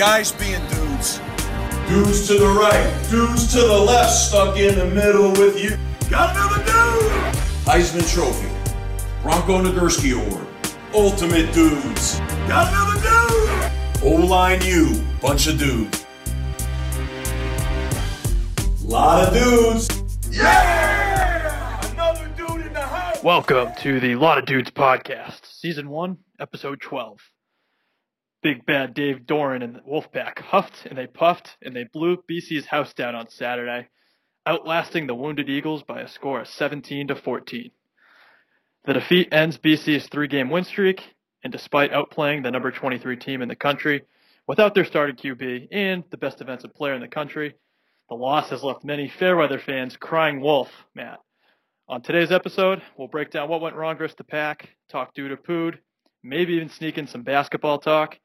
Guys being dudes. Dudes to the right, dudes to the left, stuck in the middle with you. Got another dude! Heisman Trophy. Bronco Nagurski Award. Ultimate dudes. Got another dude! O-line U. Bunch of dudes. Lot of dudes. Yeah! Another dude in the house! Welcome to the Lot of Dudes podcast, season one, episode 12. Big bad Dave Doeren and the Wolfpack huffed and they puffed and they blew BC's house down on Saturday, outlasting the Wounded Eagles by a score of 17 to 14. The defeat ends BC's three-game win streak, and despite outplaying the number 23 team in the country, without their starting QB and the best defensive player in the country, the loss has left many Fairweather fans crying wolf, Matt. On today's episode, we'll break down what went wrong versus the pack, talk due to Pood, maybe even sneak in some basketball talk,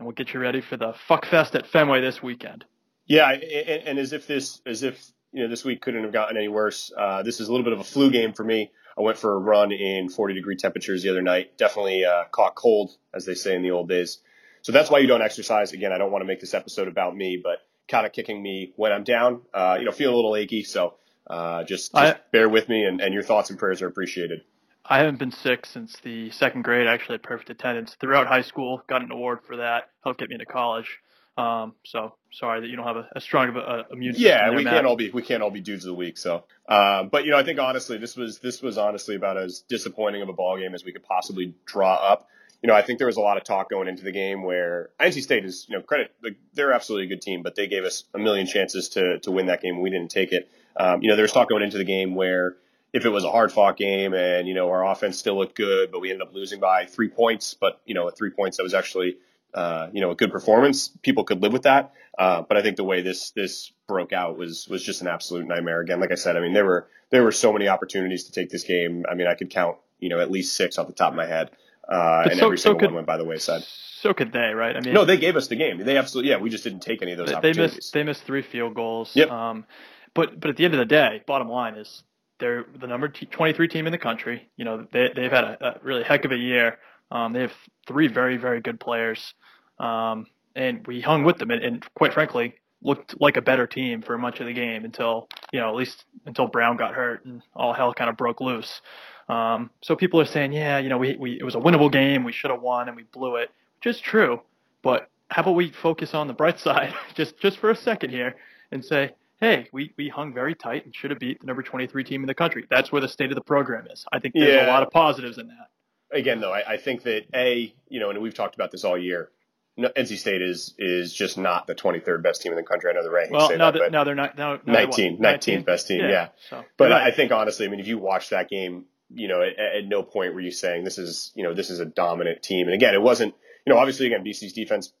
and we'll get you ready for the fuck fest at Fenway this weekend. Yeah, and, and as if this, as if you know, this week couldn't have gotten any worse. Uh, this is a little bit of a flu game for me. I went for a run in 40 degree temperatures the other night. Definitely uh, caught cold, as they say in the old days. So that's why you don't exercise. Again, I don't want to make this episode about me, but kind of kicking me when I'm down. Uh, you know, feel a little achy. So uh, just, just I- bear with me, and, and your thoughts and prayers are appreciated. I haven't been sick since the second grade. I actually had perfect attendance throughout high school. Got an award for that. Helped get me into college. Um, so sorry that you don't have a, a strong of a, a immune. Yeah, there, we Matt. can't all be we can't all be dudes of the week. So, um, but you know, I think honestly, this was this was honestly about as disappointing of a ball game as we could possibly draw up. You know, I think there was a lot of talk going into the game where NC State is, you know, credit like, they're absolutely a good team, but they gave us a million chances to to win that game. and We didn't take it. Um, you know, there was talk going into the game where if it was a hard fought game and you know our offense still looked good, but we ended up losing by three points, but you know, at three points that was actually uh, you know a good performance. People could live with that. Uh, but I think the way this this broke out was was just an absolute nightmare. Again, like I said, I mean there were there were so many opportunities to take this game. I mean I could count you know at least six off the top of my head, uh, and so- every so single could- one went by the wayside. So could they, right? I mean, No, they gave us the game. They absolutely yeah. We just didn't take any of those they, they missed they missed three field goals. Yep. Um, but but at the end of the day, bottom line is they're the number t- 23 team in the country. You know they they've had a, a really heck of a year. Um, they have three very very good players, um, and we hung with them and, and quite frankly looked like a better team for much of the game until you know at least until Brown got hurt and all hell kind of broke loose. Um, so people are saying, yeah, you know, we, we it was a winnable game, we should have won, and we blew it, which is true. But how about we focus on the bright side just just for a second here and say, hey, we, we hung very tight and should have beat the number 23 team in the country. That's where the state of the program is. I think there's a lot of positives in that. again, though, I, I think that a, you know, and we've talked about this all year. No, NC State is is just not the 23rd best team in the country. I know the rankings Well, say now that, but now they're not now, now they're what, 19, 19th best team, yeah. So, but I, I think honestly, I mean, if you watch that game, you know, at, at no point were you saying this is, you know, this is a dominant team. And again, it wasn't, you know, obviously again, BC's defense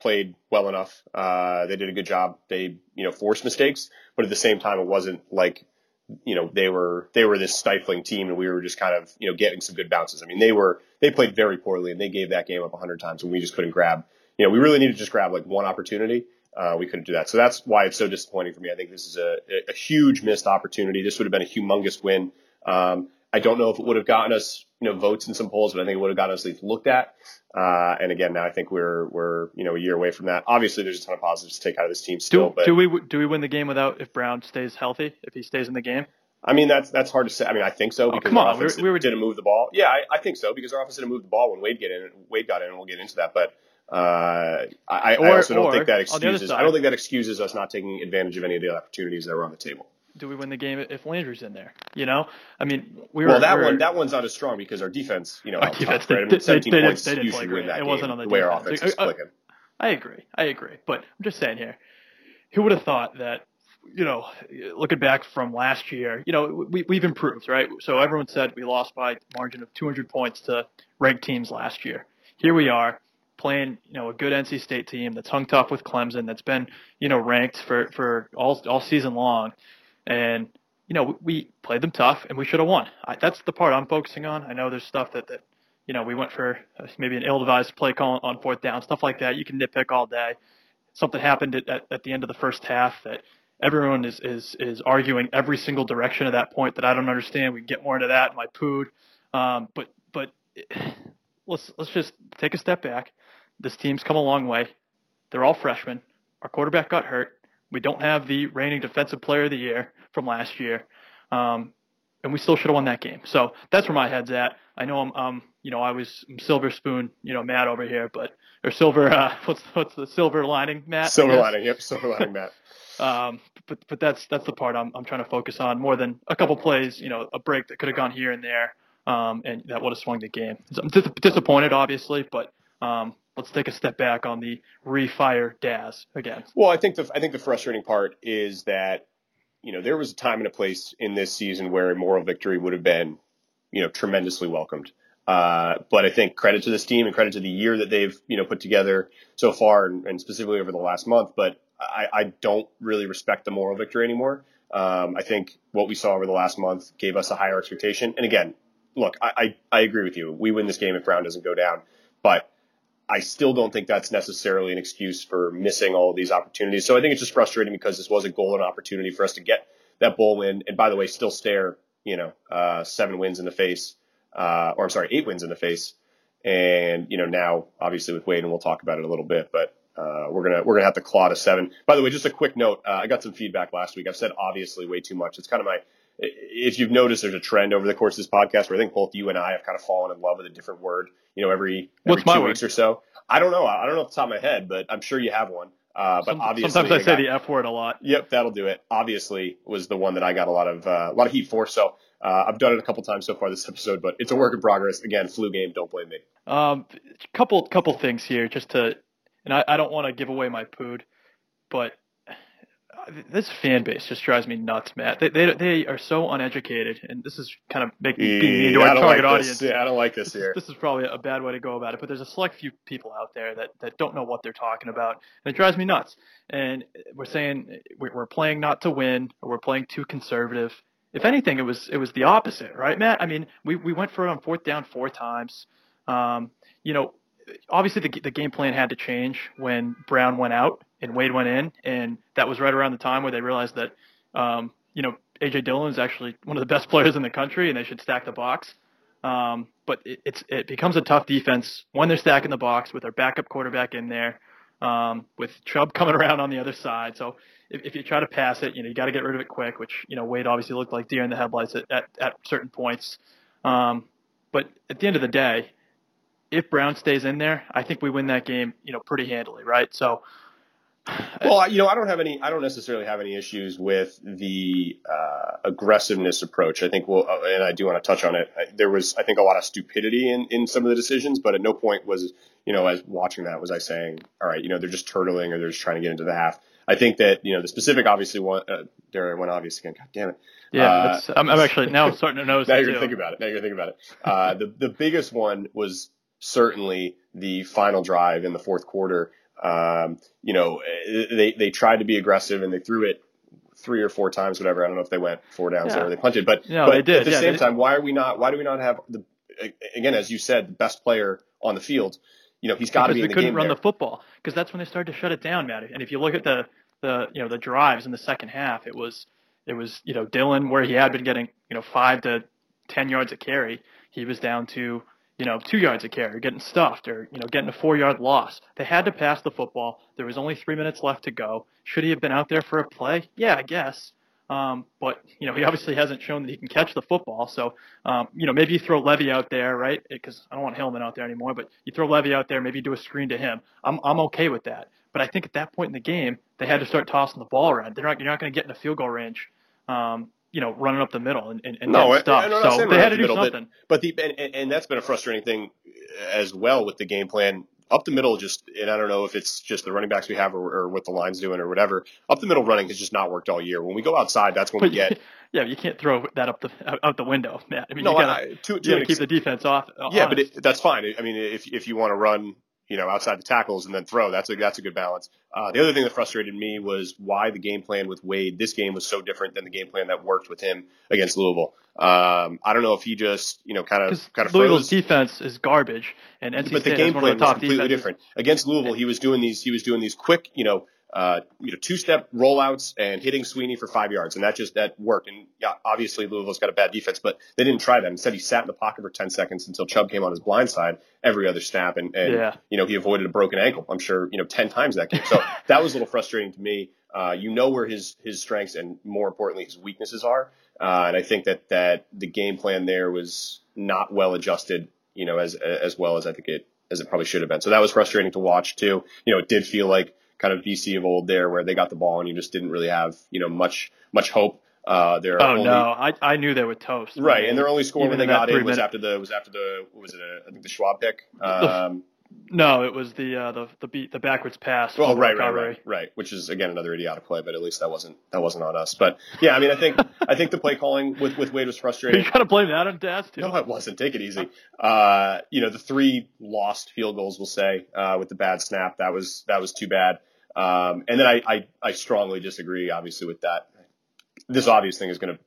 played well enough. Uh, they did a good job. They, you know, forced mistakes, but at the same time, it wasn't like, you know, they were, they were this stifling team and we were just kind of, you know, getting some good bounces. I mean, they were, they played very poorly and they gave that game up hundred times and we just couldn't grab, you know, we really needed to just grab like one opportunity. Uh, we couldn't do that. So that's why it's so disappointing for me. I think this is a, a huge missed opportunity. This would have been a humongous win. Um, I don't know if it would have gotten us, you know, votes in some polls, but I think it would have gotten us at least looked at. Uh, and again, now I think we're we're you know a year away from that. Obviously, there's a ton of positives to take out of this team still, do, but do we do we win the game without if Brown stays healthy? If he stays in the game? I mean that's that's hard to say. I mean, I think so because come our on, we were- we were- didn't move the ball. Yeah, I, I think so because our offense didn't move the ball when Wade get in. Wade got in, and we'll get into that. But uh, I, I also don't or, think that excuses. I don't think that excuses us not taking advantage of any of the opportunities that were on the table. Do we win the game if Landry's in there? You know, I mean, we were Well, that we were- one that one's not as strong because our defense, you know, Our defense, top, they- right? I mean, they- 17 they didn't- points they didn't play should win great. that It wasn't on the way our offense is Uh, uh, clicking. I agree. I agree. But I'm just saying here, who would have thought that you know, looking back from last year, you know, we, we've improved, right? So everyone said we lost by margin of 200 points to ranked teams last year. Here we are playing, you know, a good NC State team that's hung tough with Clemson, that's been, you know, ranked for for all all season long, and you know, we played them tough and we should have won. I, that's the part I'm focusing on. I know there's stuff that that you know we went for uh, maybe an ill-advised play call on fourth down, stuff like that. You can nitpick all day. Something happened at, at, at the end of the first half that everyone is, is is arguing every single direction at that point that I don't understand. We can get more into that. My pood, um, but but let's let's just take a step back. This team's come a long way. They're all freshmen. Our quarterback got hurt. We don't have the reigning defensive player of the year from last year, um, and we still should have won that game. So that's where my head's at. I know I'm, um, you know, I was silver spoon, you know, Matt over here, but or silver, uh, what's what's the silver lining, Matt? Silver lining, yep, silver lining, Matt. Um, but but that's that's the part I'm I'm trying to focus on more than a couple plays. You know, a break that could have gone here and there, um, and that would have swung the game. So I'm dis- disappointed, obviously, but um, let's take a step back on the refire Daz again. Well, I think the I think the frustrating part is that you know there was a time and a place in this season where a moral victory would have been you know tremendously welcomed. Uh, but I think credit to this team and credit to the year that they've you know put together so far, and, and specifically over the last month. But I, I don't really respect the moral victory anymore. Um, I think what we saw over the last month gave us a higher expectation. And again, look, I, I, I agree with you. We win this game if Brown doesn't go down, but I still don't think that's necessarily an excuse for missing all of these opportunities. So I think it's just frustrating because this was a and opportunity for us to get that bowl win. And by the way, still stare, you know, uh, seven wins in the face, uh, or I'm sorry, eight wins in the face. And, you know, now obviously with Wade, and we'll talk about it a little bit, but uh, we're gonna we're gonna have to claw to seven. By the way, just a quick note. Uh, I got some feedback last week. I've said obviously way too much. It's kind of my if you've noticed, there's a trend over the course of this podcast where I think both you and I have kind of fallen in love with a different word. You know, every every two weeks or so. I don't know. I don't know off the top of my head, but I'm sure you have one. Uh, but Some- obviously, sometimes I say guy- the F word a lot. Yep, that'll do it. Obviously, was the one that I got a lot of uh, a lot of heat for. So uh, I've done it a couple times so far this episode, but it's a work in progress. Again, flu game. Don't blame me. Um, couple couple things here, just to, and I, I don't want to give away my pood, but this fan base just drives me nuts, Matt. They they they are so uneducated, and this is kind of making being mean to Yeah, I our don't target like audience. Yeah, I don't like this This here. this is probably a bad way to go about it, but there's a select few people out there that, that don't know what they're talking about, and it drives me nuts. And we're saying we're we're playing not to win, or we're playing too conservative. If anything, it was it was the opposite, right, Matt? I mean, we, we went for it on fourth down four times. Um, you know, obviously the the game plan had to change when Brown went out and Wade went in, and that was right around the time where they realized that, um, you know, AJ Dillon is actually one of the best players in the country, and they should stack the box. Um, but it, it's it becomes a tough defense when they're stacking the box with their backup quarterback in there, um, with Chubb coming around on the other side. So if, if you try to pass it, you know you got to get rid of it quick. Which you know Wade obviously looked like deer in the headlights at at, at certain points. Um, but at the end of the day, if Brown stays in there, I think we win that game, you know, pretty handily, right? So Well, you know, I don't have any. I don't necessarily have any issues with the uh, aggressiveness approach. I think we'll, uh, and I do want to touch on it. There was, I think, a lot of stupidity in in some of the decisions, but at no point was, you know, as watching that was I saying, all right, you know, they're just turtling or they're just trying to get into the half. I think that you know the specific, obviously, one. Uh, there went obvious again. God damn it. yeah, Uh, I'm, I'm actually now I'm starting to notice now you're too. gonna think about it. Now you're gonna think about it. Uh, the the biggest one was certainly the final drive in the fourth quarter. Um, you know, they they tried to be aggressive and they threw it three or four times, whatever. I don't know if they went four downs Yeah. or they punted, but No, but they did. At the Yeah, same time, why are we not? Why do we not have the again, as you said, the best player on the field? You know, he's got to because be we in the couldn't game run there. the football because that's when they started to shut it down, Matt. And if you look at the the you know the drives in the second half, it was it was you know Dillon where he had been getting you know five to ten yards a carry, he was down to you know two yards a carry, getting stuffed or you know getting a four yard loss. They had to pass the football. There was only three minutes left to go. Should he have been out there for a play? Yeah, I guess. Um, but you know he obviously hasn't shown that he can catch the football. So um, you know maybe you throw Levy out there, right? Because I don't want Hilliman out there anymore. But you throw Levy out there, maybe do a screen to him. I'm I'm okay with that. But I think at that point in the game, they had to start tossing the ball around. They're not you're not going to get in a field goal range. Um, you know, running up the middle and, and, and No, stuff. So they had to the do middle, something. But the and, and- that's been a frustrating thing as well with the game plan up the middle just, and I don't know if it's just the running backs we have or, or what the line's doing or whatever. Up the middle running has just not worked all year. When we go outside, that's when But we get. yeah, you can't throw that up the out, the window, Matt. I mean, No, you gotta, I- to- to you gotta keep ex- the defense off. Yeah, but it, that's fine. I mean, if if you want to run, you know, outside the tackles and then throw, that's a that's a good balance. Uh, the other thing that frustrated me was why the game plan with Wade this game was so different than the game plan that worked with him against Louisville. Um, I don't know if he just you know kind of kind of Louisville's froze. defense is garbage, and NC but the game plan the was completely defenses. different against Louisville. He was doing these he was doing these quick you know uh, you know two step rollouts and hitting Sweeney for five yards, and that just that worked. And yeah, obviously Louisville's got a bad defense, but they didn't try that. Instead, he sat in the pocket for ten seconds until Chubb came on his blind side every other snap, and, and Yeah. you know he avoided a broken ankle. I'm sure you know ten times that game. So that was a little frustrating to me. Uh, you know where his his strengths and more importantly his weaknesses are, uh, and I think that that the game plan there was not well adjusted. You know, as as well as I think it as it probably should have been. So that was frustrating to watch too. You know, it did feel like kind of BC of old there, where they got the ball and you just didn't really have you know much much hope. Uh, they're Oh only, no, I I knew they would toast. I right, mean, and their only score when they got in three was minute- after the was after the was it? A, I think the Schwab pick. Um, No, it was the uh, the the beat the backwards pass. Oh, right, right, right, right. Which is again another idiotic play, but at least that wasn't that wasn't on us. But yeah, I mean, I think I think the play calling with with Wade was you frustrating. trying to blame that on Daz too? No, it wasn't. Take it easy. Uh, you know, the three lost field goals, we'll say, uh, with the bad snap, that was that was too bad. Um, and then I, I I strongly disagree, obviously, with that. This obvious thing is going to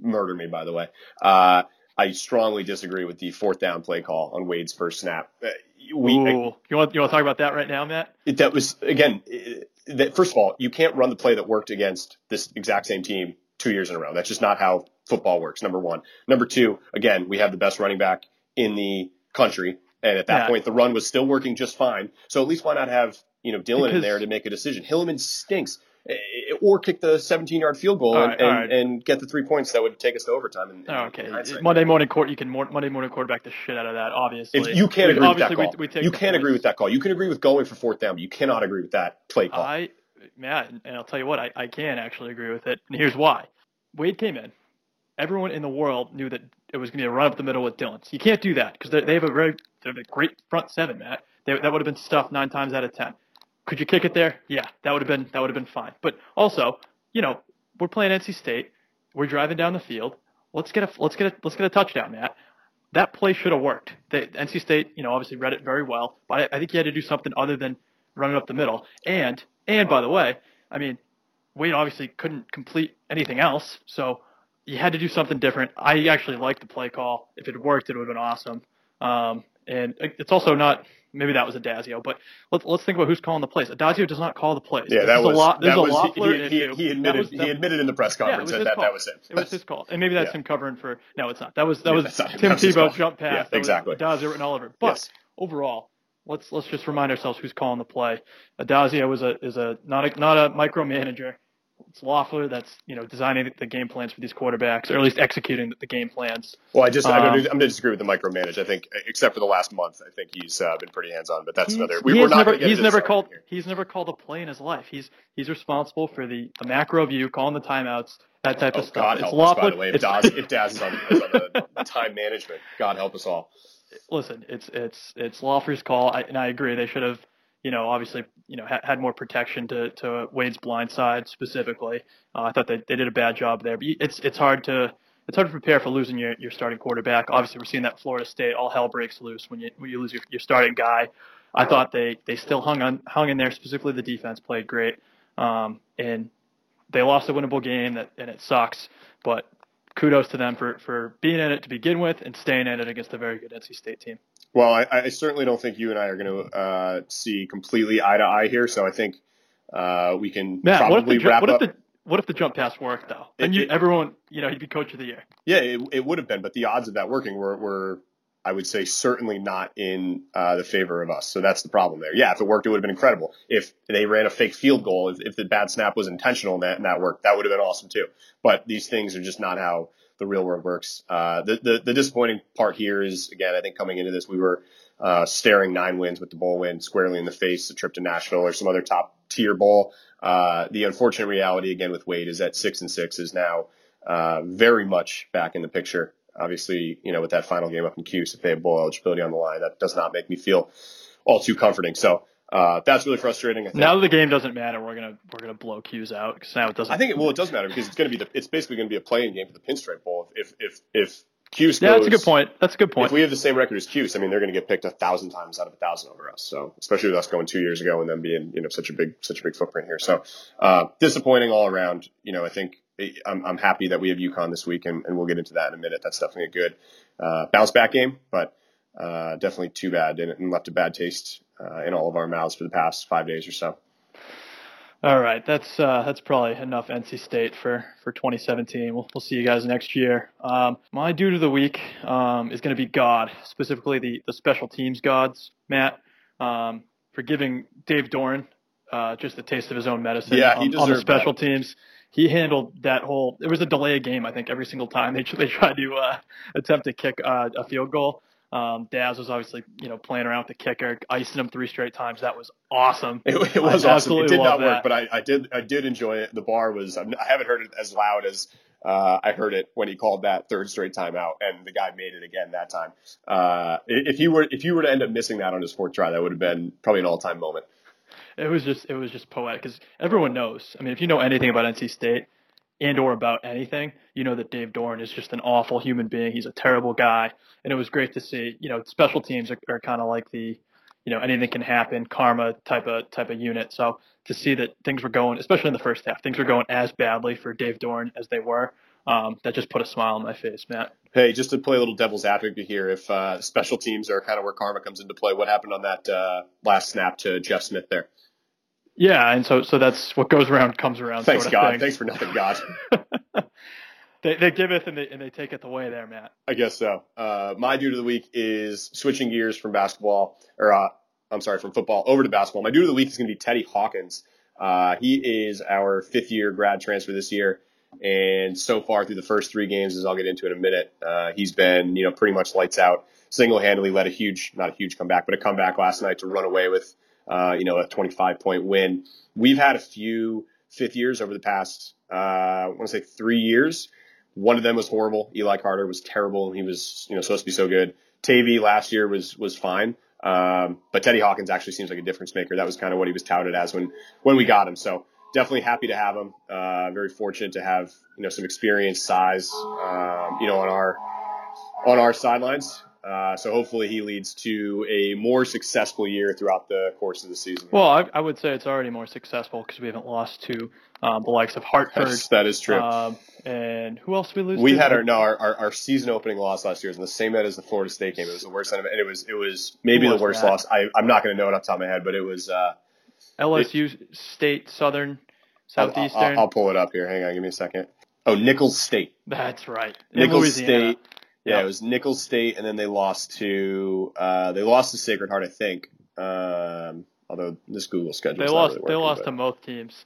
murder me, by the way. Uh, I strongly disagree with the fourth down play call on Wade's first snap. Uh, We, Ooh, you want you want to talk about that right now, Matt? it, that was again. It, that, first of all, you can't run the play that worked against this exact same team two years in a row. That's just not how football works. Number one. Number two. Again, we have the best running back in the country, and at that Yeah. point, the run was still working just fine. So at least why not have you know Dillon in there to make a decision? Hilliman stinks. Eh, Or kick the 17 yard field goal All and, and, right. and get the three points that would take us to overtime. In, in- Oh, okay. Monday morning court. You can mor- Monday morning quarterback the shit out of that. Obviously, If you can't We- agree with that call, we, we take you can't agree with that call. You can agree with going for fourth down, but you cannot agree with that play call. I, Matt, and I'll tell you what, I, I can actually agree with it, and here's why. Wade came in. Everyone in the world knew that it was going to be a run up the middle with Dillon. So you can't do that because they have a very they have a great front seven, Matt. They, that would have been stuffed nine times out of ten. Could you kick it there? Yeah, that would have been that would have been fine. But also, you know, we're playing NC State. We're driving down the field. Let's get a let's get a let's get a touchdown, Matt. That play should have worked. The, NC State, you know, obviously read it very well, but I, I think you had to do something other than running up the middle. And and by the way, I mean, Wade obviously couldn't complete anything else, so you had to do something different. I actually liked the play call. If it worked, it would have been awesome. Um, and it's also not maybe that was Addazio, but let's let's think about who's calling the plays. Addazio does not call the plays. Yeah, This that was a lot. This that was a he, he, he That admitted was- that- he admitted in the press conference was that that, call. that was him. It was his call, and maybe that's Yeah. him covering for. No, it's not. That was that Yeah, was. Tim his call. Tebow jump pass. Yeah, That was exactly. Addazio and Oliver. But Yes. overall, let's let's just remind ourselves who's calling the play. Addazio is a is a not a not a micromanager. It's Loeffler that's you know designing the game plans for these quarterbacks, or at least executing the game plans. Well, I just um, I'm going to disagree with the micromanage. I think except for the last month, I think he's uh, been pretty hands on. But that's another. We, we're not never he's never called he's never called a play in his life. He's he's responsible for the, the macro view, calling the timeouts, that type here. of Oh stuff. God it's help us! By the way, if Daz, if Daz is on, is on the time management, God help us all. listen, it's it's it's Loeffler's call, I, and I agree. They should have, you know, obviously, you know, had, had more protection to, to Wade's blind side specifically. Uh, I thought they, they did a bad job there. But it's it's hard to it's hard to prepare for losing your, your starting quarterback. Obviously, we're seeing that Florida State all hell breaks loose when you when you lose your, your starting guy. I thought they, they still hung on hung in there. Specifically, the defense played great, um, and they lost a winnable game that and it sucks. But kudos to them for, for being in it to begin with and staying in it against a very good NC State team. Well, I, I certainly don't think you and I are going to uh, see completely eye to eye here. So I think uh, we can Matt, probably ju- wrap what up. if the what if the jump pass worked though? It- And you, it- everyone, you know, he'd be coach of the year. Yeah, it, it would have been, but the odds of that working were, were I would say, certainly not in uh, the favor of us. So that's the problem there. Yeah, if it worked, it would have been incredible. If they ran a fake field goal, if, if the bad snap was intentional and that, and that worked, that would have been awesome too. But these things are just not how the real world works. Uh, the, the, the disappointing part here is, again, I think coming into this, we were uh, staring nine wins with the bowl win squarely in the face, a trip to Nashville or some other top tier bowl. Uh, the unfortunate reality, again, with Wade is that six and six is now uh, very much back in the picture. Obviously, you know, with that final game up in Cuse, if they have bowl eligibility on the line, that does not make me feel all too comforting. So uh, that's really frustrating. I think. Now that the game doesn't matter, we're gonna we're gonna blow Cuse out because now it doesn't. I think it, well, it does matter because it's going to be the it's basically going to be a playing game for the Pinstripe Bowl. If if if Cuse yeah, goes, that's a good point. That's a good point. If we have the same record as Cuse, I mean, they're going to get picked a thousand times out of a thousand over us. So, especially with us going two years ago and them being, you know, such a big, such a big footprint here. So, uh, disappointing all around. You know, I think I'm, I'm happy that we have UConn this week, and, and we'll get into that in a minute. That's definitely a good uh, bounce back game, but uh, definitely too bad and, and left a bad taste uh, in all of our mouths for the past five days or so. All right, that's uh, that's probably enough NC State for, for 2017. We'll, we'll see you guys next year. Um, my dude of the week um, is going to be God, specifically the, the special teams gods, Matt, um, for giving Dave Doeren uh, just a taste of his own medicine Yeah, on, on the special that. teams. He handled that whole. It was a delay game, I think, every single time they they tried to uh, attempt to kick uh, a field goal. Um, Daz was obviously, you know, playing around with the kicker, icing him three straight times. That was awesome. It, it was I awesome. It did not work, that. but I, I did I did enjoy it. The bar was I haven't heard it as loud as uh, I heard it when he called that third straight timeout, and the guy made it again that time. Uh, if you were if you were to end up missing that on his fourth try, that would have been probably an all time moment. It was just it was just poetic because everyone knows. I mean, if you know anything about NC State and or about anything, you know that Dave Doeren is just an awful human being. He's a terrible guy, and it was great to see. You know, special teams are, are kind of like the, you know, anything can happen, karma type of type of unit. So to see that things were going, especially in the first half, things were going as badly for Dave Doeren as they were. Um, that just put a smile on my face, Matt. Hey, just to play a little devil's advocate here, if uh, special teams are kind of where karma comes into play, what happened on that uh, last snap to Jeff Smith there? Yeah, and so so that's what goes around comes around. Thanks, sort of God. thing. Thanks for nothing, God. They, they giveth and they and they taketh away there, Matt. I guess so. Uh, my dude of the week is switching gears from basketball, or uh, I'm sorry, from football over to basketball. My dude of the week is going to be Teddy Hawkins. Uh, he is our fifth year grad transfer this year. And so far through the first three games, as I'll get into in a minute, uh, he's been, you know, pretty much lights out. Single handedly led a huge, not a huge comeback, but a comeback last night to run away with, uh, you know, a 25 point win. We've had a few fifth years over the past, uh, I want to say three years. One of them was horrible. Eli Carter was terrible. He was, you know, supposed to be so good. Tavy last year was, was fine. Um, but Teddy Hawkins actually seems like a difference maker. That was kind of what he was touted as when, when we got him. So definitely happy to have him. Uh, very fortunate to have, you know, some experience, size, um, you know, on our, on our sidelines. Uh, so hopefully he leads to a more successful year throughout the course of the season. Well, I, I would say it's already more successful because we haven't lost to um, the likes of Hartford. That's, that is true. Um, and who else did we lose? we to? had our no our, our, our season opening loss last year was in the same night as the Florida State game. It was the worst it, and it was it was maybe the worst that? loss. I I'm not going to know it off the top of my head, but it was. Uh, LSU State Southern I'll, Southeastern. I'll, I'll pull it up here. Hang on, give me a second. Oh, Nicholls State. That's right. In Nicholls Louisiana. State. Yeah, Yep. it was Nicholls State, and then they lost to uh, they lost to Sacred Heart, I think. Um, although this Google schedule They lost. they lost to both teams.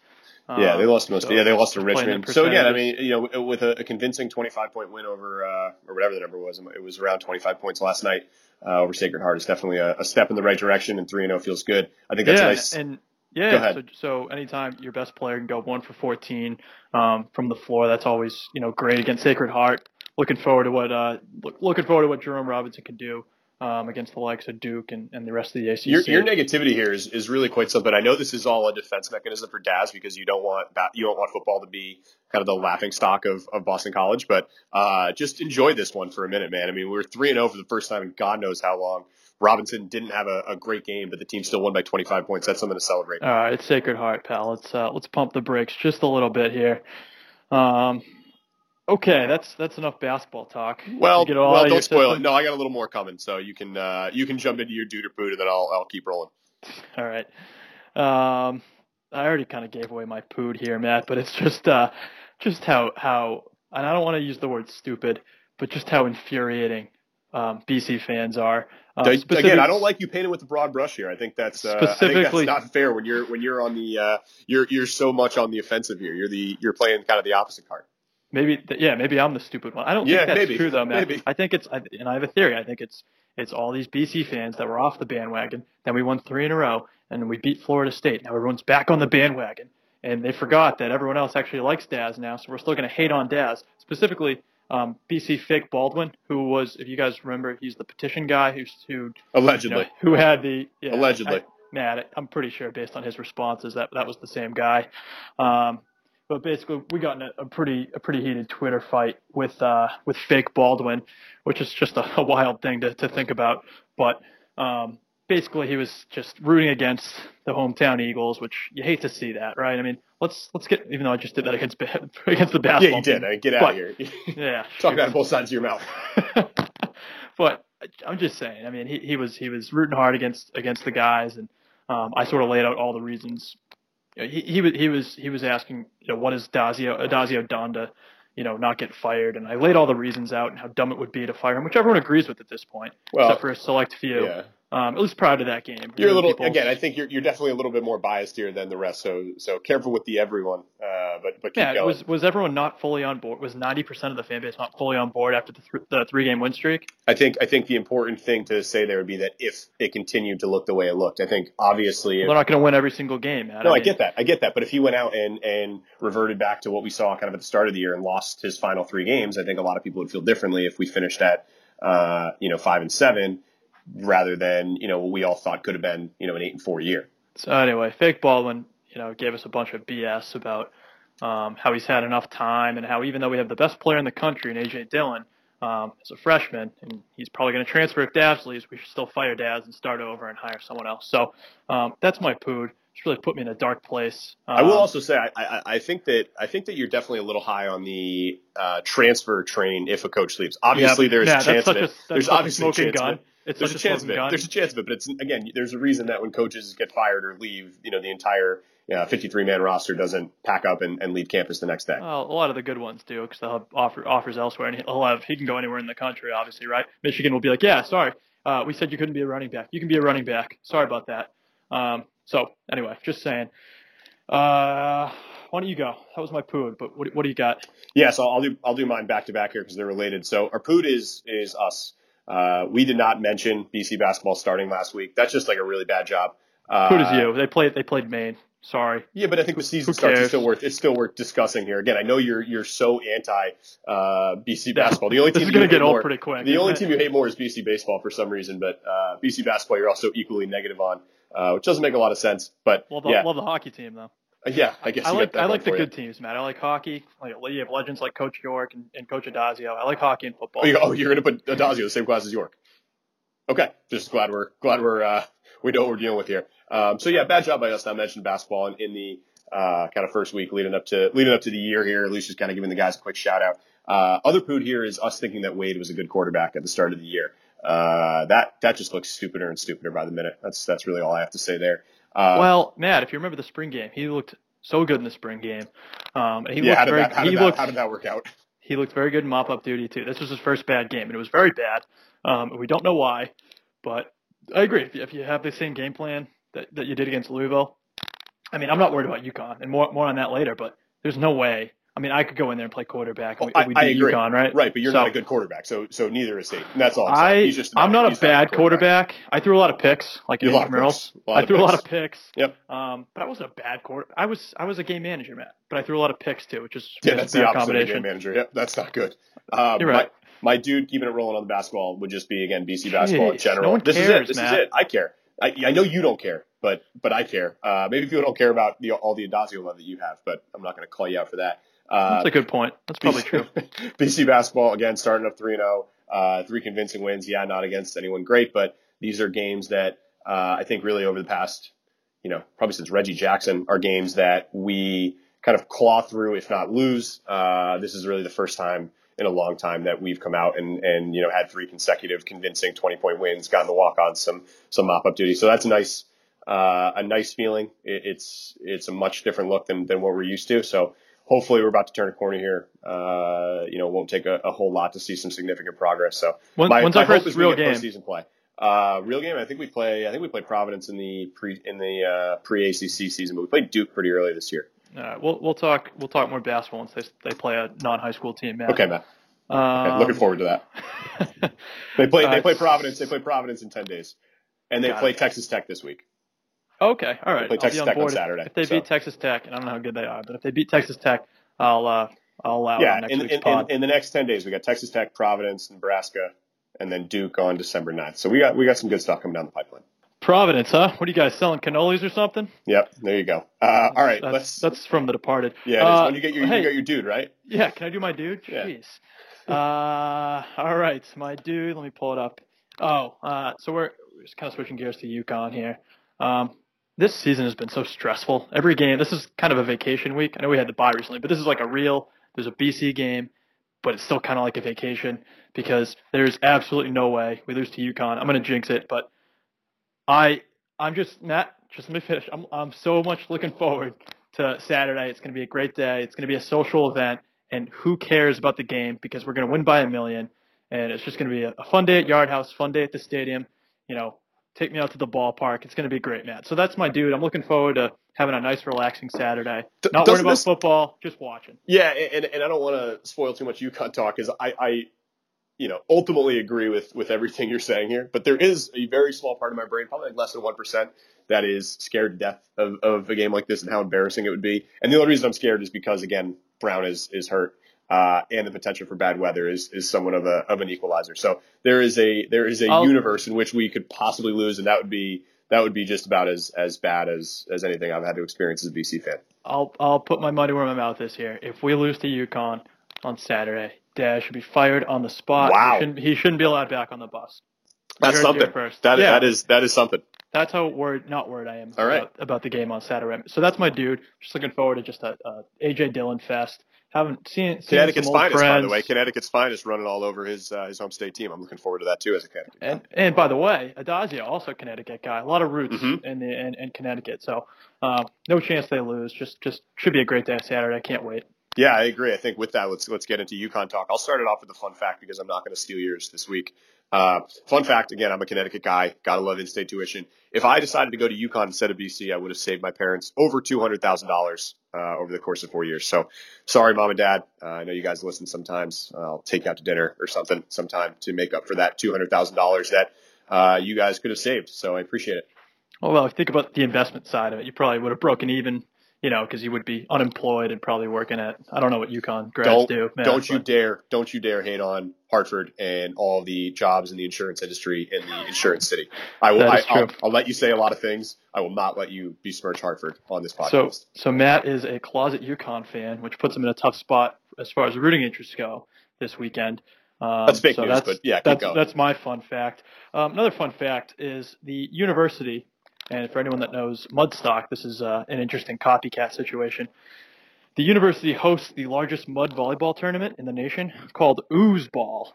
Yeah, they Um, lost most. so yeah, they lost to just playing in Richmond. So again, I mean, you know, with a, a convincing 25 point win over uh, or whatever the number was, it was around 25 points last night uh, over Sacred Heart. It's definitely a, a step in the right direction, and three and zero feels good. I think that's yeah, nice. and Go yeah. ahead. So, so anytime your best player can go one for 14 um, from the floor, that's always you know great against Sacred Heart. Looking forward to what uh, look, looking forward to what Jerome Robinson can do um, against the likes of Duke and, and the rest of the ACC. Your, your negativity here is, is really quite something. I know this is all a defense mechanism for Daz because you don't want that, you don't want football to be kind of the laughing stock of, of Boston College, but uh, just enjoy this one for a minute, man. I mean, we were three and zero for the first time in God knows how long. Robinson didn't have a, a great game, but the team still won by 25 points. That's something to celebrate. All right, it's Sacred Heart, pal. Let's uh, let's pump the brakes just a little bit here. Um, okay, that's that's enough basketball talk. Well, well, don't spoil it. No, I got a little more coming, so you can uh, you can jump into your dude or and then I'll I'll keep rolling. All right. Um, I already kind of gave away my pood here, Matt, but it's just uh, just how how and I don't want to use the word stupid, but just how infuriating um, BC fans are. Um, Again, I don't like you painting with the broad brush here. I think that's uh, I think Specifically- that's not fair when you're when you're on the uh, you're you're so much on the offensive here. You're the you're playing kind of the opposite card. Maybe, yeah, maybe I'm the stupid one. I don't Yeah, think that's maybe. true though, Matt. Maybe. I think it's, and I have a theory. I think it's, it's all these BC fans that were off the bandwagon. Then we won three in a row, and we beat Florida State. Now everyone's back on the bandwagon, and they forgot that everyone else actually likes Daz now. So we're still going to hate on Daz. Specifically, um, BC fake Baldwin, who was, if you guys remember, he's the petition guy who's who you Allegedly. know, who had the yeah, Allegedly. I, Matt, I'm pretty sure based on his responses that that was the same guy. Um, but basically, we got in a, a pretty a pretty heated Twitter fight with uh, with fake Baldwin, which is just a, a wild thing to, to think about. But um, basically, he was just rooting against the hometown Eagles, which you hate to see that, right? I mean, let's let's get even though I just did that against against the basketball. yeah, you did. team. Get out But- of here. Yeah, Talking out of both sides of your mouth. but I'm just saying. I mean, he, he was he was rooting hard against against the guys, and um, I sort of laid out all the reasons. You know, he he was he was he was asking, you know, what has Dazio Addazio done to, you know, not get fired, and I laid all the reasons out and how dumb it would be to fire him, which everyone agrees with at this point, Well, except for a select few. Yeah. Um, at least prior to that game. You're a little People- again. I think you're you're definitely a little bit more biased here than the rest. So so careful with the everyone. Uh, but but keep Yeah, going. was was everyone not fully on board? Was 90% of the fan base not fully on board after the, th- the three game win streak? I think I think the important thing to say there would be that if it continued to look the way it looked, I think obviously. if- They're not going to win every single game. Man. no, I mean, get that. I get that. But if he went out and and reverted back to what we saw kind of at the start of the year and lost his final three games, I think a lot of people would feel differently if we finished at uh, you know five and seven rather than you know what we all thought could have been you know an eight and four year. So anyway, fake Baldwin, you know, gave us a bunch of BS about um, how he's had enough time and how even though we have the best player in the country in AJ Dillon um, as a freshman, and he's probably going to transfer if Daz leaves, we should still fire Daz and start over and hire someone else. So um, that's my pood. It's really put me in a dark place. Um, I will also say I, I, I think that I think that you're definitely a little high on the uh, transfer train if a coach leaves. Obviously, yeah, there's yeah, a chance of a, it. that's There's a obviously a smoking chance of it. It's There's a chance of it. gun. There's a chance of it, but it's again. There's a reason that when coaches get fired or leave, you know, the entire 53 man roster doesn't pack up and, and leave campus the next day. Well, a lot of the good ones do because they'll have offer, offers elsewhere, and he'll have he can go anywhere in the country, obviously, right? Michigan will be like, yeah, sorry, uh, we said you couldn't be a running back. You can be a running back. Sorry about that. Um, so anyway, just saying. Uh, why don't you go? That was my poo. But what, what do you got? Yeah, so I'll do I'll do mine back to back here because they're related. So our pood is is us. Uh, we did not mention BC basketball starting last week. That's just like a really bad job. Uh, Poo is you. They played. They played Maine. Sorry. Yeah, but I think the season Who starts. It's still worth. It's still worth discussing here. Again, I know you're you're so anti uh, BC basketball. The only This team is you gonna hate get old more- pretty quick, The only it? team you hate more is BC baseball for some reason, but uh, BC basketball you're also equally negative on, uh, which doesn't make a lot of sense. But Love the, yeah, love the hockey team though. Uh, yeah, I guess I you like that I like the for you. good teams, Matt. I like hockey. Like you have legends like Coach York and, and Coach Addazio. I like hockey and football. Oh, you, oh, you're going to put Addazio the same class as York. Okay, just glad we're glad we're uh, we know what we're dealing with here. Um, so yeah, bad job by us not mentioning basketball in, in the uh, kind of first week leading up to leading up to the year here. At least just kind of giving the guys a quick shout out. Uh, other pood here is us thinking that Wade was a good quarterback at the start of the year. Uh, that that just looks stupider and stupider by the minute. That's that's really all I have to say there. Uh, Well, Matt, if you remember the spring game, he looked so good in the spring game. Um, he yeah, how looked did, very that, how, he did that, looked how did that work out? he looked very good in mop up duty too. This was his first bad game, and it was very bad. Um, we don't know why, but I agree. If you, if you have the same game plan that, that you did against Louisville, I mean, I'm not worried about UConn, and more more on that later. But there's no way. I mean, I could go in there and play quarterback. And we, I, we I agree. UConn, right? Right, but you're So- not a good quarterback, so so neither is he. And that's all. I'm I just I'm not a bad quarterback. I threw a lot of picks, like in picks. A lot I threw a lot of picks. Yep. Um, but I wasn't a bad quarter. I was I was a game manager, Matt. But I threw a lot of picks too, which is Yeah, that's a the opposite of game manager. Yep, that's not good. Um, You're right. My, my dude keeping it rolling on the basketball would just be again BC basketball in general. no one this is it. This Matt. is it. I care. I, I know you don't care, but but I care. Uh, maybe people don't care about the, all the Addazio love that you have, but I'm not going to call you out for that. Uh, That's a good point. That's probably true. BC basketball again starting up three and zero, uh, three convincing wins. Yeah, not against anyone great, but these are games that uh, I think really over the past, you know, probably since Reggie Jackson, are games that we kind of claw through, if not lose. Uh, this is really the first time in a long time that we've come out and and you know had three consecutive convincing twenty point wins, gotten the walk on some some mop up duty. So that's a nice uh, a nice feeling. It, it's it's a much different look than than what we're used to. So hopefully we're about to turn a corner here. Uh, you know, it won't take a, a whole lot to see some significant progress. So When, my, when's my hope is real game? postseason play. Uh, real game. I think we play. I think we play Providence in the pre in the uh, pre ACC season, but we played Duke pretty early this year. All right, we'll we'll talk we'll talk more basketball once they they play a non high school team. Matt. Okay, Matt. Okay, Um, looking forward to that. They play. They play Providence. They play Providence in ten days, and they play it. Texas Tech this week. Okay, all right. play I'll Texas be on on if- Saturday, If they so. beat Texas Tech, and I don't know how good they are, but if they beat Texas Tech, I'll uh, I'll allow yeah, next in, week's in, in, in the next ten days, we got Texas Tech, Providence, Nebraska, and then Duke on December 9th. So we got we got some good stuff coming down the pipeline. Providence, huh? What are you guys selling cannolis or something? Yep, there you go. Uh, all right, that's, let's. that's from The Departed. yeah, it is. Uh, when you get your hey, you got your dude right. Yeah, can I do my dude? Yeah. Jeez. Uh, all right, my dude. Let me pull it up. Oh, uh, so we're, we're just kind of switching gears to UConn here. Um, this season has been so stressful. Every game. This is kind of a vacation week. I know we had the bye recently, but this is like a real. There's a BC game, but it's still kind of like a vacation because there's absolutely no way we lose to UConn. I'm gonna jinx it, but I I'm just Matt. Just let me finish. I'm I'm so much looking forward to Saturday. It's gonna be a great day. It's gonna be a social event, and who cares about the game because we're gonna win by a million, and it's just gonna be a, a fun day at Yard House, fun day at the stadium. You know, take me out to the ballpark. It's gonna be great, Matt. So that's my dude. I'm looking forward to having a nice, relaxing Saturday. Not worried doesn't about this- football, just watching. Yeah, and, and I don't want to spoil too much UConn talk because I, I, you know, ultimately agree with with everything you're saying here. But there is a very small part of my brain, probably like less than one percent, that is scared to death of, of a game like this and how embarrassing it would be. And the only reason I'm scared is because again, Brown is is hurt. Uh, and the potential for bad weather is, is somewhat of a of an equalizer. So there is a there is a I'll- universe in which we could possibly lose, and that would be that would be just about as as bad as as anything I've had to experience as a BC fan. I'll I'll put my money where my mouth is here. If we lose to UConn on Saturday, Dad should be fired on the spot. Wow. He shouldn't, he shouldn't be allowed back on the bus. That's You heard it here something. first. That Yeah. that is that is something. That's how word not word I am All right. about, about the game on Saturday. So that's my dude. Just looking forward to just a, a AJ Dillon fest. Haven't seen, seen Connecticut's finest, by the way. Connecticut's finest running all over his uh, his home state team. I'm looking forward to that too as a Connecticut. guy. And and by the way, Addazio also a Connecticut guy. A lot of roots Mhm. in the in, in Connecticut. So um, no chance they lose. Just just should be a great day Saturday. I can't wait. Yeah, I agree. I think with that, let's let's get into UConn talk. I'll start it off with a fun fact because I'm not going to steal yours this week. Uh, fun fact again, I'm a Connecticut guy. Gotta love in-state tuition. If I decided to go to UConn instead of BC, I would have saved my parents over two hundred thousand dollars uh, over the course of four years. So, sorry, mom and dad. Uh, I know you guys listen sometimes. I'll take you out to dinner or something sometime to make up for that two hundred thousand dollars that uh, you guys could have saved. So I appreciate it. Well, if you think about the investment side of it, you probably would have broken even, you know, because you would be unemployed and probably working at I don't know what UConn grads don't do. man, don't you but- dare don't you dare hate on Hartford and all the jobs in the insurance industry in the insurance city. I will. I, I'll. I'll let you say a lot of things. I will not let you besmirch Hartford on this podcast. so Matt is a closet UConn fan, which puts him in a tough spot as far as rooting interests go this weekend. Um, That's fake so news, that's, but yeah, that's that's my fun fact. Um, another fun fact is the university, and for anyone that knows Mudstock, this is uh, an interesting copycat situation. The university hosts the largest mud volleyball tournament in the nation called Ooze Ball,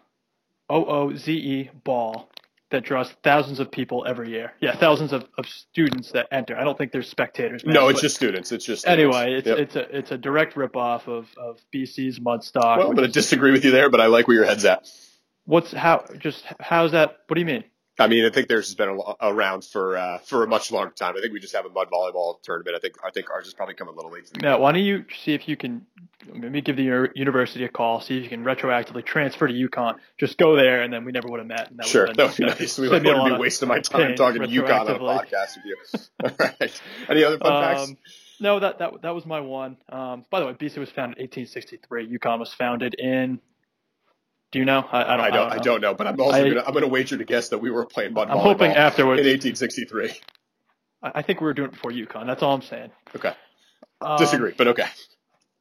O O Z E Ball, that draws thousands of people every year. Yeah, thousands of, of students that enter. I don't think there's spectators. man, no, it's just students. It's just students. Anyway, it's Yep. it's a it's a direct ripoff of of BC's Mudstock. well, I'm going to disagree with you there, but I like where your head's at. what's how just how's that? What do you mean? I mean, I think theirs has been a- around for uh, for a much longer time. I think we just have a mud volleyball tournament. I think I think ours is probably coming a little late. to the Matt, why don't you see if you can maybe give the university a call, see if you can retroactively transfer to UConn. Just go there, and then we never would have met. And that Sure, would that would be nice. We saved me a wouldn't lot be wasting my time talking to UConn on a podcast with you. All right. Any other fun facts? Um, no, that that that was my one. Um, by the way, BC was founded in 1863. UConn was founded in. Do you know? I, I don't. I don't. I know. don't know, but I'm also I- gonna. I'm gonna wager to guess that we were playing mud I'm volleyball hoping afterwards. in 1863. I I think we were doing it before UConn. That's all I'm saying. Okay, Um, disagree, but okay.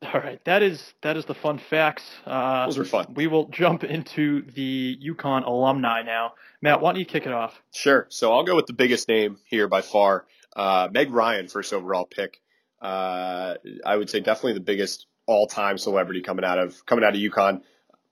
All right, that is that is the fun facts. Uh, Those were fun. We will jump into the UConn alumni now. Matt, why don't you kick it off? Sure. So I'll go with the biggest name here by far. Uh, Meg Ryan, first overall pick. Uh, I would say definitely the biggest all-time celebrity coming out of coming out of UConn.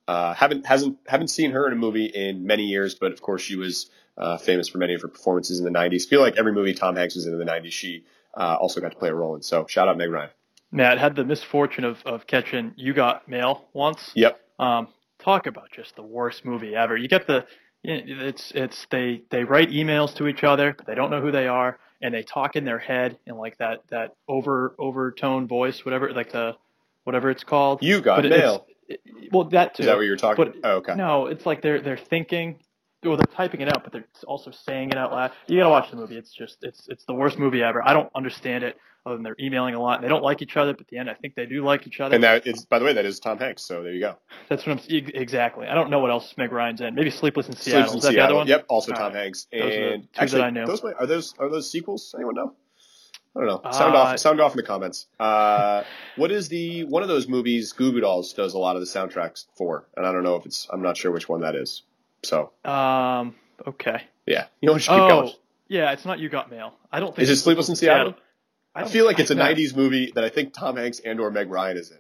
Uh, haven't hasn't haven't seen her in a movie in many years, but of course she was uh, famous for many of her performances in the '90s. Feel like every movie Tom Hanks was in in the '90s, she uh, also got to play a role in. So shout out Meg Ryan. Matt had the misfortune of, of catching You Got Mail once. Yep. Um, talk about just the worst movie ever. You get the it's it's they they write emails to each other, but they don't know who they are, and they talk in their head in like that that over overtone voice, whatever like the whatever it's called. You got But mail. Well, that too. Is that what you're talking? But oh, okay. no, it's like they're they're thinking, well, they're typing it out, but they're also saying it out loud. You gotta watch the movie. It's just it's it's the worst movie ever. I don't understand it. Other than they're emailing a lot, and they don't like each other. But at the end, I think they do like each other. And that is, by the way, that is Tom Hanks. So there you go. That's what I'm exactly. I don't know what else Meg Ryan's in. Maybe Sleepless in Seattle. Sleeps in is that the other Seattle. one? Yep, also All Tom right. Hanks. Those are And two that actually, I know. those are those are those sequels? Anyone know? I don't know. Sound Uh, off. Sound off in the comments. Uh, what is the one of those movies? Goo Goo Dolls does a lot of the soundtracks for, and I don't know if it's. I'm not sure which one that is. So Um. Okay. yeah, you know, just keep oh, going. yeah. It's not You Got Mail. I don't think. Is it Sleepless in Seattle? I don't- feel like it's a Matt, '90s movie that I think Tom Hanks and or Meg Ryan is in.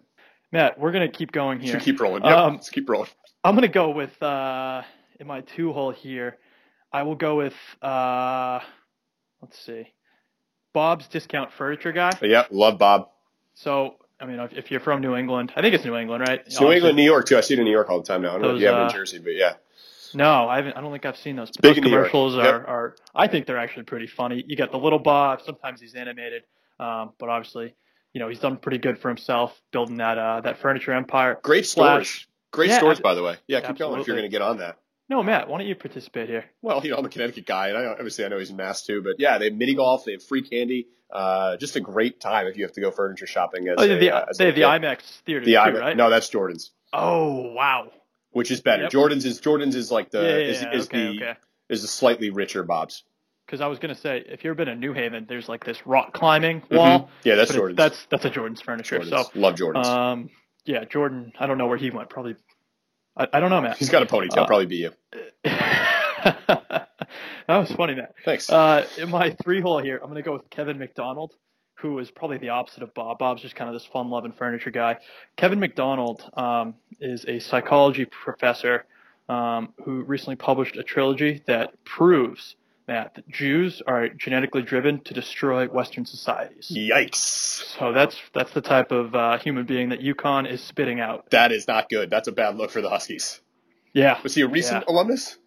Matt, we're gonna keep going here. Should keep rolling. Yep, Um, let's keep rolling. I'm gonna go with uh in my two hole here. I will go with uh let's see. Bob's Discount Furniture Guy. Yeah, love Bob. So I mean, if, if you're from New England, I think it's New England, right? It's New England, New York too. I see it in New York all the time now. I don't know if Those, you have it in uh, Jersey, but yeah. No, I haven't. I don't think I've seen those. Big those commercials Yep. are, are. I think they're actually pretty funny. You got the little Bob. Sometimes he's animated, um, but obviously, you know, he's done pretty good for himself building that uh, that furniture empire. Great Slash- stores. Great Yeah, stores, by the way. Yeah, keep going if you're going to get on that. No, Matt, why don't you participate here? Well, you know, I'm a Connecticut guy, and I obviously I know he's in Mass too. But yeah, they have mini golf, they have free candy. Uh, just a great time if you have to go furniture shopping. As Oh, they a, have the, uh, as they have the. IMAX theater The too, IMAX- right? No, that's Jordan's, Oh wow. which is better. Yep. Jordan's is Jordan's is like the yeah, yeah, is, yeah. is okay, the okay. is the slightly richer Bob's. Because I was gonna say, if you've been in New Haven, there's like this rock climbing wall. Mhm. Yeah, that's Jordan's. That's that's a Jordan's furniture. Jordan's. Love Jordan's. Um, yeah, Jordan. I don't know where he went. Probably. I, I don't know, Matt. he's got a ponytail. uh, probably be you. that was funny, Matt. Thanks. Uh, in my three hole here, I'm going to go with Kevin MacDonald, who is probably the opposite of Bob. Bob's just kind of this fun loving furniture guy. Kevin MacDonald um, is a psychology professor um, who recently published a trilogy that proves Matt, that Jews are genetically driven to destroy Western societies. Yikes! So that's that's the type of uh, human being that UConn is spitting out. That is not good. That's a bad look for the Huskies. Yeah. Was he a recent Yeah. alumnus?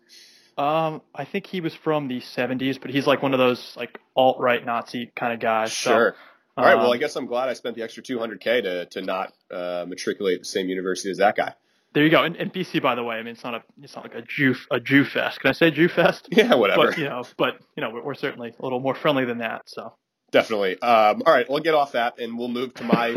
Um, I think he was from the 70s, but he's like one of those like alt right Nazi kind of guys. So, Sure. All right. Well, um, I guess I'm glad I spent the extra 200k to to not uh, matriculate at the same university as that guy. There you go. And, and BC, by the way, I mean it's not a it's not like a Jew a Jew fest. Can I say Jew fest? Yeah, whatever. But you know, but you know, we're, we're certainly a little more friendly than that. So Definitely. Um, all right, we'll get off that and we'll move to my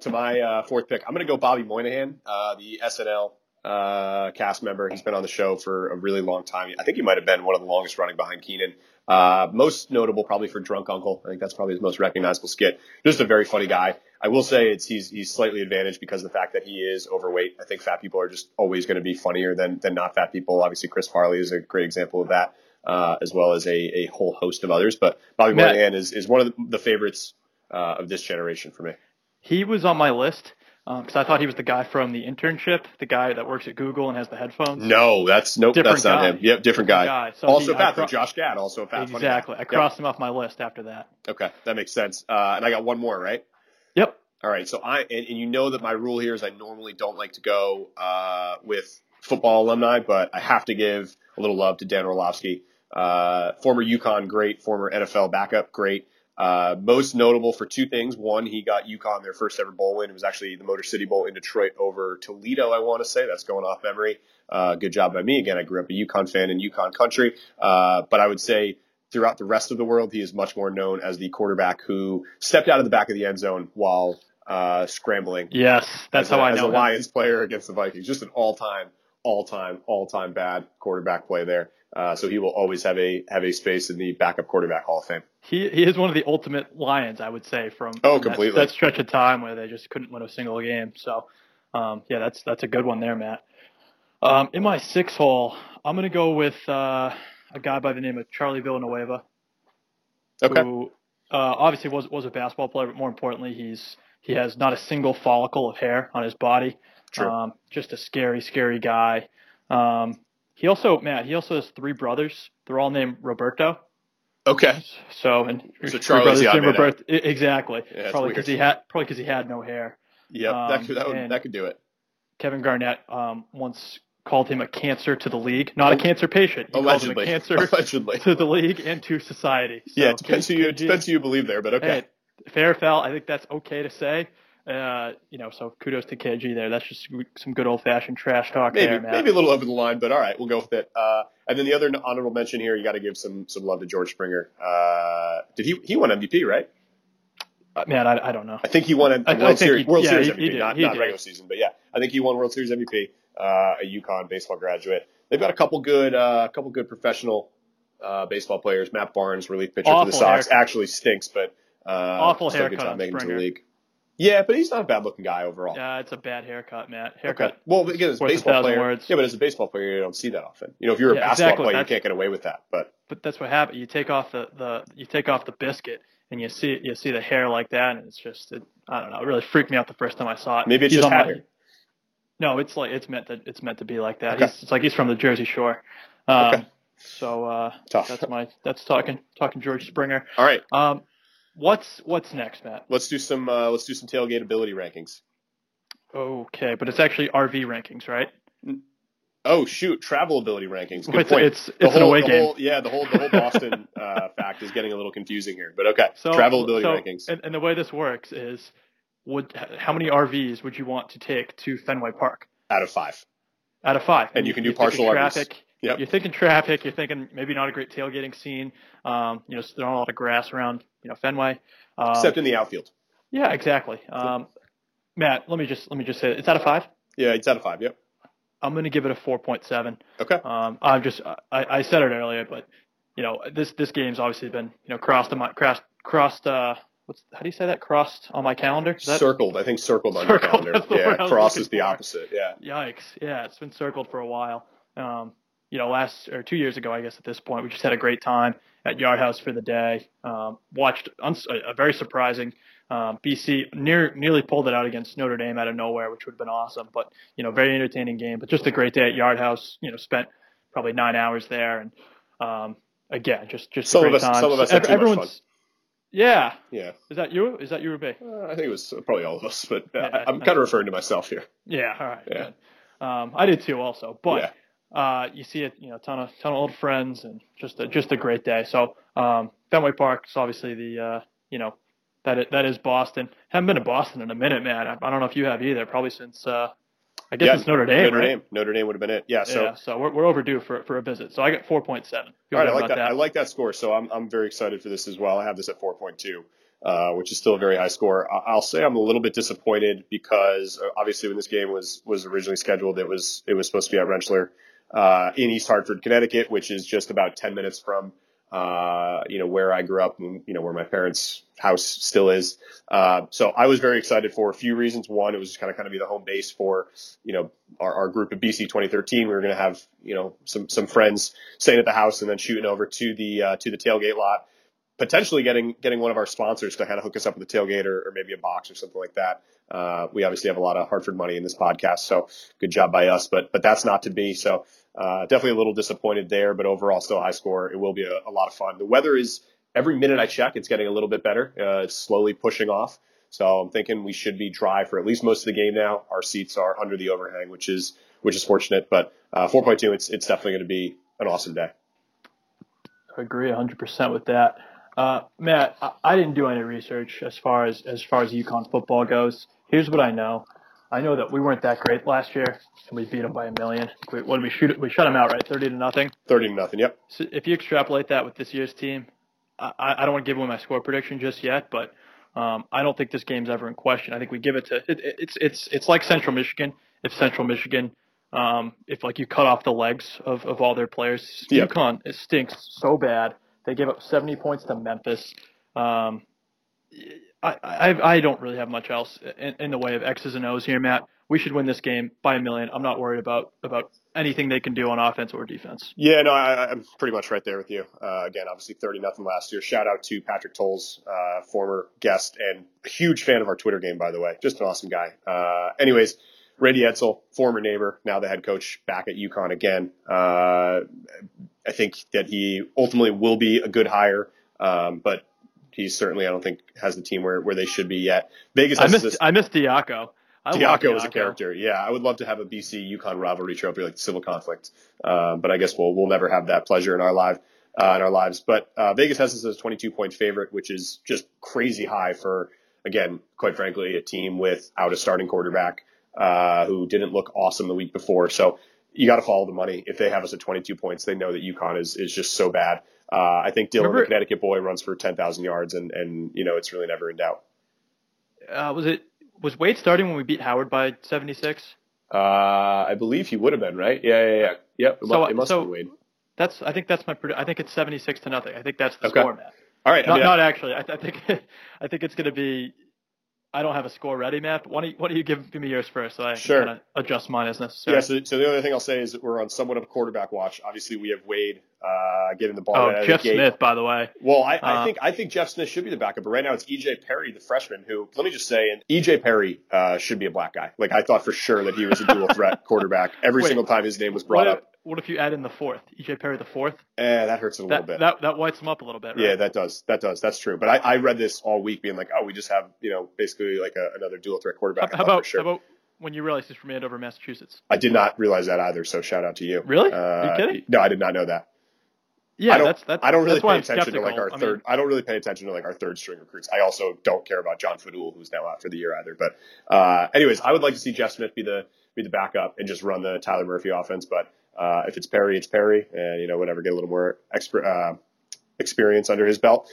to my uh, fourth pick. I'm going to go Bobby Moynihan, uh, the SNL uh, cast member. He's been on the show for a really long time. I think he might have been one of the longest running behind Kenan. Uh, most notable probably for Drunk Uncle. I think that's probably his most recognizable skit. Just a very funny guy. I will say it's he's he's slightly advantaged because of the fact that he is overweight. I think fat people are just always going to be funnier than than not fat people. Obviously, Chris Farley is a great example of that, uh, as well as a, a whole host of others. But Bobby Matt- Moynihan is is one of the, the favorites uh, of this generation for me. he was on my list because I thought he was the guy from the internship, the guy that works at Google and has the headphones. No, that's nope, Different that's not guy. him. Yep, different, guy. guy. So also he- fat, cro- Josh Gad, also a fat. Exactly. I Yep. crossed him off my list after that. Okay, that makes sense. Uh, and I got one more, right? All right. So I and, and you know that my rule here is I normally don't like to go uh, with football alumni, but I have to give a little love to Dan Orlovsky, uh, former UConn great, former NFL backup great. Uh, most notable for two things. One, he got UConn their first ever bowl win. It was actually the Motor City Bowl in Detroit over Toledo, I want to say. That's going off memory. Uh, good job by me. Again, I grew up a UConn fan in UConn country. Uh, but I would say throughout the rest of the world, he is much more known as the quarterback who stepped out of the back of the end zone while uh, scrambling. Yes, that's as how a, I as know a him. Lions player against the Vikings. Just an all-time, all-time, all-time bad quarterback play there. Uh, so he will always have a have a space in the backup quarterback Hall of Fame. He he is one of the ultimate Lions, I would say, from, Oh, from that- completely. That, stretch of time where they just couldn't win a single game. So, um, yeah, that's that's a good one there, Matt. Um, in my six hole, I'm gonna go with uh, a guy by the name of Charlie Villanueva, Okay. who uh, obviously was was a basketball player, but more importantly, he's he has not a single follicle of hair on his body. True. Um, just a scary, scary guy. Um, he also, Matt, he also has three brothers. They're all named Roberto. Okay. So and So Charlie's brothers the odd named out. Roberto. Exactly. Yeah, probably because he had probably because he had no hair. Yep. Um, that could that, would, that could do it. Kevin Garnett um, once called him a cancer to the league, not a cancer patient. He Allegedly. called him a cancer Allegedly. to the league and to society. So yeah, it depends who you depends who you believe there, but okay. Hey, fair foul. I think that's okay to say. Uh, you know, so kudos to KG there. That's just some good old fashioned trash talk maybe there, maybe a little over the line, but all right, we'll go with it. Uh, and then the other honorable mention here, you got to give some some love to George Springer. Uh, did he he won MVP right? Uh, man, I, I don't know. I think he won a I- I World think Series he- World yeah, Series he- MVP, he did, not not regular season, but yeah, I think he won World Series MVP. Uh, a UConn baseball graduate. They've got a couple good uh, couple good professional uh, baseball players. Matt Barnes, relief pitcher for the Sox, haircut. actually stinks, but uh, Awful haircut on making it to the Springer. league. Yeah, but he's not a bad looking guy overall. Yeah, it's a bad haircut, Matt. Okay. Haircut. Well, again, as a baseball player, words. yeah, but as a baseball player, you don't see that often. You know, if you're a Yeah, basketball exactly. player, you can't get away with that. But But that's what happened. You take off the, the you take off the biscuit and you see you see the hair like that, and it's just it, I don't know. It really freaked me out the first time I saw it. maybe it's He's just hair. No, it's like it's meant to it's meant to be like that. Okay. He's, it's like he's from the Jersey Shore. Um, Okay. So uh, that's my that's talking talking George Springer. All right, Um, what's what's next, Matt? let's do some uh, let's do some tailgate ability rankings. Okay, but it's actually RV rankings, right? Oh shoot, travel ability rankings. Good It's- point. it's- The it's an whole- away game. whole- yeah, the whole the whole Boston uh, fact is getting a little confusing here. But okay, So travel ability so, rankings. And, and the way this works is, would how many RVs would you want to take to Fenway Park out of five. out of five? And you can do partial RVs. Yep. You're thinking traffic. You're thinking maybe not a great tailgating scene. Um, you know, there's not a lot of grass around. You know, Fenway. Um, Except in the outfield. yeah, exactly. Um, Matt, let me just let me just say it. it's out of five. Yeah, it's out of five. Yep. I'm going to give it a 4.7. Okay. Um, I'm just I, I said it earlier, but you know this this game's obviously been you know crossed on my crossed crossed uh what's how do you say that crossed on my calendar? That, circled. I think circled on your calendar. that's the word I Yeah, cross is the for. opposite. Yeah. Yikes! Yeah, it's been circled for a while. Um, you know, last or two years ago, I guess at this point, we just had a great time at Yard House for the day. Um, watched uns- a, very surprising um, BC near nearly pulled it out against Notre Dame out of nowhere, which would have been awesome. But you know, very entertaining game. But just a great day at Yard House. You know, spent probably nine hours there, and um, again, just just Some a of great us- time. some of us So had too much everyone's, fun. Yeah, Yeah. is that you? Is that you or B? Uh, I think it was probably all of us, but uh, Yeah, I, I'm kind of referring to myself here. Yeah, all right. Yeah. Um, I did too, also. But Yeah. Uh, you see a you know, ton of ton of old friends and just a, just a great day. So um, Fenway Park is obviously the uh, you know that is, that is Boston. Haven't been to Boston in a minute, man. I, I don't know if you have either. Probably since uh, I guess Yeah, it's Notre Dame. Notre right? Dame. Notre Dame would have been it. Yeah. So yeah, so we're, we're overdue for for a visit. So I got four point seven. All right, I like that. I like that score. So I'm I'm very excited for this as well. I have this at 4.2, uh, which is still a very high score. I'll say I'm a little bit disappointed because uh, obviously when this game was was originally scheduled, it was it was supposed to be at Rentschler uh, in East Hartford, Connecticut, which is just about 10 minutes from uh, you know where I grew up, and, you know where my parents' house still is. Uh, so I was very excited for a few reasons. One, it was kind of kind of be the home base for you know our, our group of BC 2013. We were going to have you know some some friends staying at the house and then shooting over to the uh, to the tailgate lot, potentially getting getting one of our sponsors to kind of hook us up with a tailgate or, or maybe a box or something like that. Uh, we obviously have a lot of Hartford money in this podcast, so good job by us. But but that's not to be. So uh, definitely a little disappointed there, but overall still a high score. It will be a, a lot of fun. The weather is every minute I check, it's getting a little bit better. Uh, it's slowly pushing off. So I'm thinking we should be dry for at least most of the game now. Our seats are under the overhang, which is which is fortunate. But uh, 4.2, it's it's definitely going to be an awesome day. I agree 100% with that. Uh, Matt, I, I didn't do any research as far as as far as UConn football goes. Here's what I know. I know that we weren't that great last year, and we beat them by a million. We, what did we shoot? We shut them out, right? 30 to nothing. 30 to nothing. Yep. So if you extrapolate that with this year's team, I, I don't want to give away my score prediction just yet, but um, I don't think this game's ever in question. I think we give it to it, it- it's it's it's like Central Michigan. If Central Michigan, um, if like you cut off the legs of, of all their players, Yep. UConn it stinks so bad. They gave up 70 points to Memphis. Um, I, I I don't really have much else in, in the way of X's and O's here, Matt. We should win this game by a million. I'm not worried about about anything they can do on offense or defense. Yeah, no, I, I'm pretty much right there with you. Uh, again, obviously 30 nothing last year. Shout out to Patrick Tolles, uh, former guest and huge fan of our Twitter game, by the way. Just an awesome guy. Uh, anyways, Randy Edsall, former neighbor, now the head coach back at UConn again. Uh, I think that he ultimately will be a good hire, um, but he certainly, I don't think, has the team where, where they should be yet. Vegas I has missed this. I missed Diaco. I Diaco is a character. Yeah, I would love to have a BC UConn rivalry trophy like Civil Conflict, um, but I guess we'll we'll never have that pleasure in our live uh, in our lives. But uh, Vegas has this as a 22 point favorite, which is just crazy high for again, quite frankly, a team without a starting quarterback uh, who didn't look awesome the week before. So you got to follow the money. If they have us at 22 points, they know that UConn is is just so bad. Uh, I think Dillon, Remember, the Connecticut boy, runs for 10,000 yards, and and you know it's really never in doubt. Uh, was it was Wade starting when we beat Howard by 76? Uh, I believe he would have been right. Yeah, yeah, yeah. Yep. It, so, must, it must so been Wade. That's I think that's my I think it's 76 to nothing. I think that's the okay. score, Matt. All right. Not, I mean, not actually. I, I think I think it's going to be I don't have a score ready, Matt. Why don't you, why don't you give, give me yours first so I sure. can adjust mine as necessary? Yeah. So, so, the other thing I'll say is that we're on somewhat of a quarterback watch. Obviously, we have Wade uh, getting the ball. Oh, right Jeff Smith, by the way. Well, I, I uh, think I think Jeff Smith should be the backup, but right now it's EJ Perry, the freshman. Who let me just say, and EJ Perry uh, should be a black guy. Like I thought for sure that he was a dual threat quarterback every Wait, single time his name was brought what, up. What if you add in the fourth, EJ Perry the fourth? Eh, that hurts a little that, bit. That that whites him up a little bit. Right? Yeah, that does. That does. That's true. But I, I read this all week, being like, oh, we just have you know basically like a, another dual threat quarterback. How, how about sure. how about when you realized he's from Andover, Massachusetts? I did not realize that either. So shout out to you. Really? Uh, Are you kidding? No, I did not know that. Yeah, I don't, that's, that's I don't really pay attention to like our I third. Mean, I don't really pay attention to like our third string recruits. I also don't care about John Fadul, who's now out for the year either. But uh, anyways, I would like to see Jeff Smith be the be the backup and just run the Tyler Murphy offense. But uh, if it's Perry, it's Perry, and you know whatever, get a little more exper- uh, experience under his belt.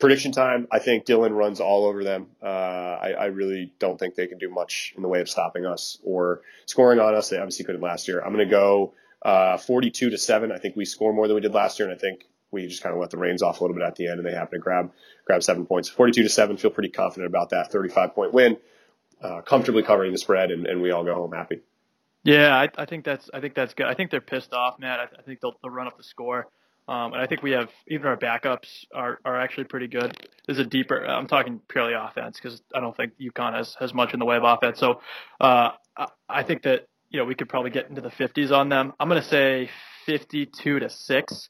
Prediction time. I think Dillon runs all over them. Uh, I, I, really don't think they can do much in the way of stopping us or scoring on us. They obviously couldn't last year. I'm going to go uh, 42 to seven. I think we score more than we did last year, and I think we just kind of let the reins off a little bit at the end, and they happen to grab grab seven points. 42 to seven. Feel pretty confident about that. 35 point win, uh, comfortably covering the spread, and, and we all go home happy. Yeah, I, I, think that's I think that's good. I think they're pissed off, Matt. I, I think they'll, they'll run up the score. Um, and I think we have even our backups are, are actually pretty good. There's a deeper. I'm talking purely offense because I don't think UConn has has much in the way of offense. So uh, I, I think that you know we could probably get into the 50s on them. I'm going to say 52 to six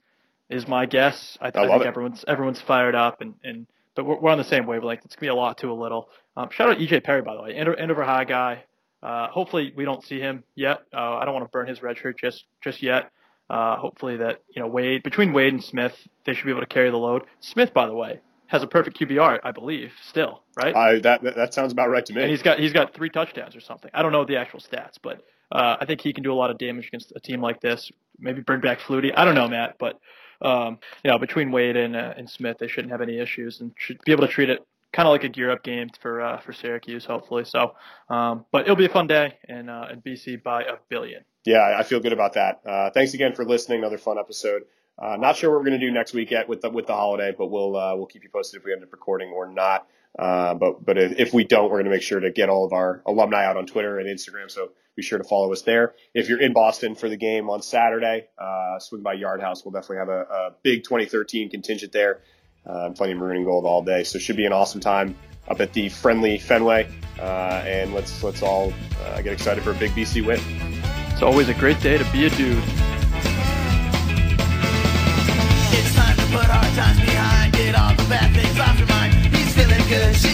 is my guess. I, think it. everyone's everyone's fired up and and but we're, we're on the same wavelength. It's gonna be a lot to a little. Um, shout out EJ Perry by the way, Andover High guy. Uh, hopefully we don't see him yet. Uh, I don't want to burn his red shirt just just yet. Uh, hopefully that you know Wade between Wade and Smith, they should be able to carry the load. Smith, by the way, has a perfect QBR, I believe, still, right? I, that that sounds about right to me. And he's got he's got three touchdowns or something. I don't know the actual stats, but uh, I think he can do a lot of damage against a team like this. Maybe bring back Flutie. I don't know, Matt, but um, you know between Wade and uh, and Smith, they shouldn't have any issues and should be able to treat it kind of like a gear up game for uh, for Syracuse, hopefully. So, um, but it'll be a fun day and uh, and BC by a billion. Yeah, I feel good about that. Uh, thanks again for listening. Another fun episode. Uh, not sure what we're going to do next week yet with the, with the holiday, but we'll uh, we'll keep you posted if we end up recording or not. Uh, but but if we don't, we're going to make sure to get all of our alumni out on Twitter and Instagram. So be sure to follow us there. If you're in Boston for the game on Saturday, swing by Yard House. We'll definitely have a, a big 2013 contingent there. Uh, plenty of maroon and gold all day. So it should be an awesome time up at the friendly Fenway. Uh, and let's let's all uh, get excited for a big BC win. It's always a great day to be a dude. It's time to put our times behind, get all the bad things off your mind. He's feeling good, she's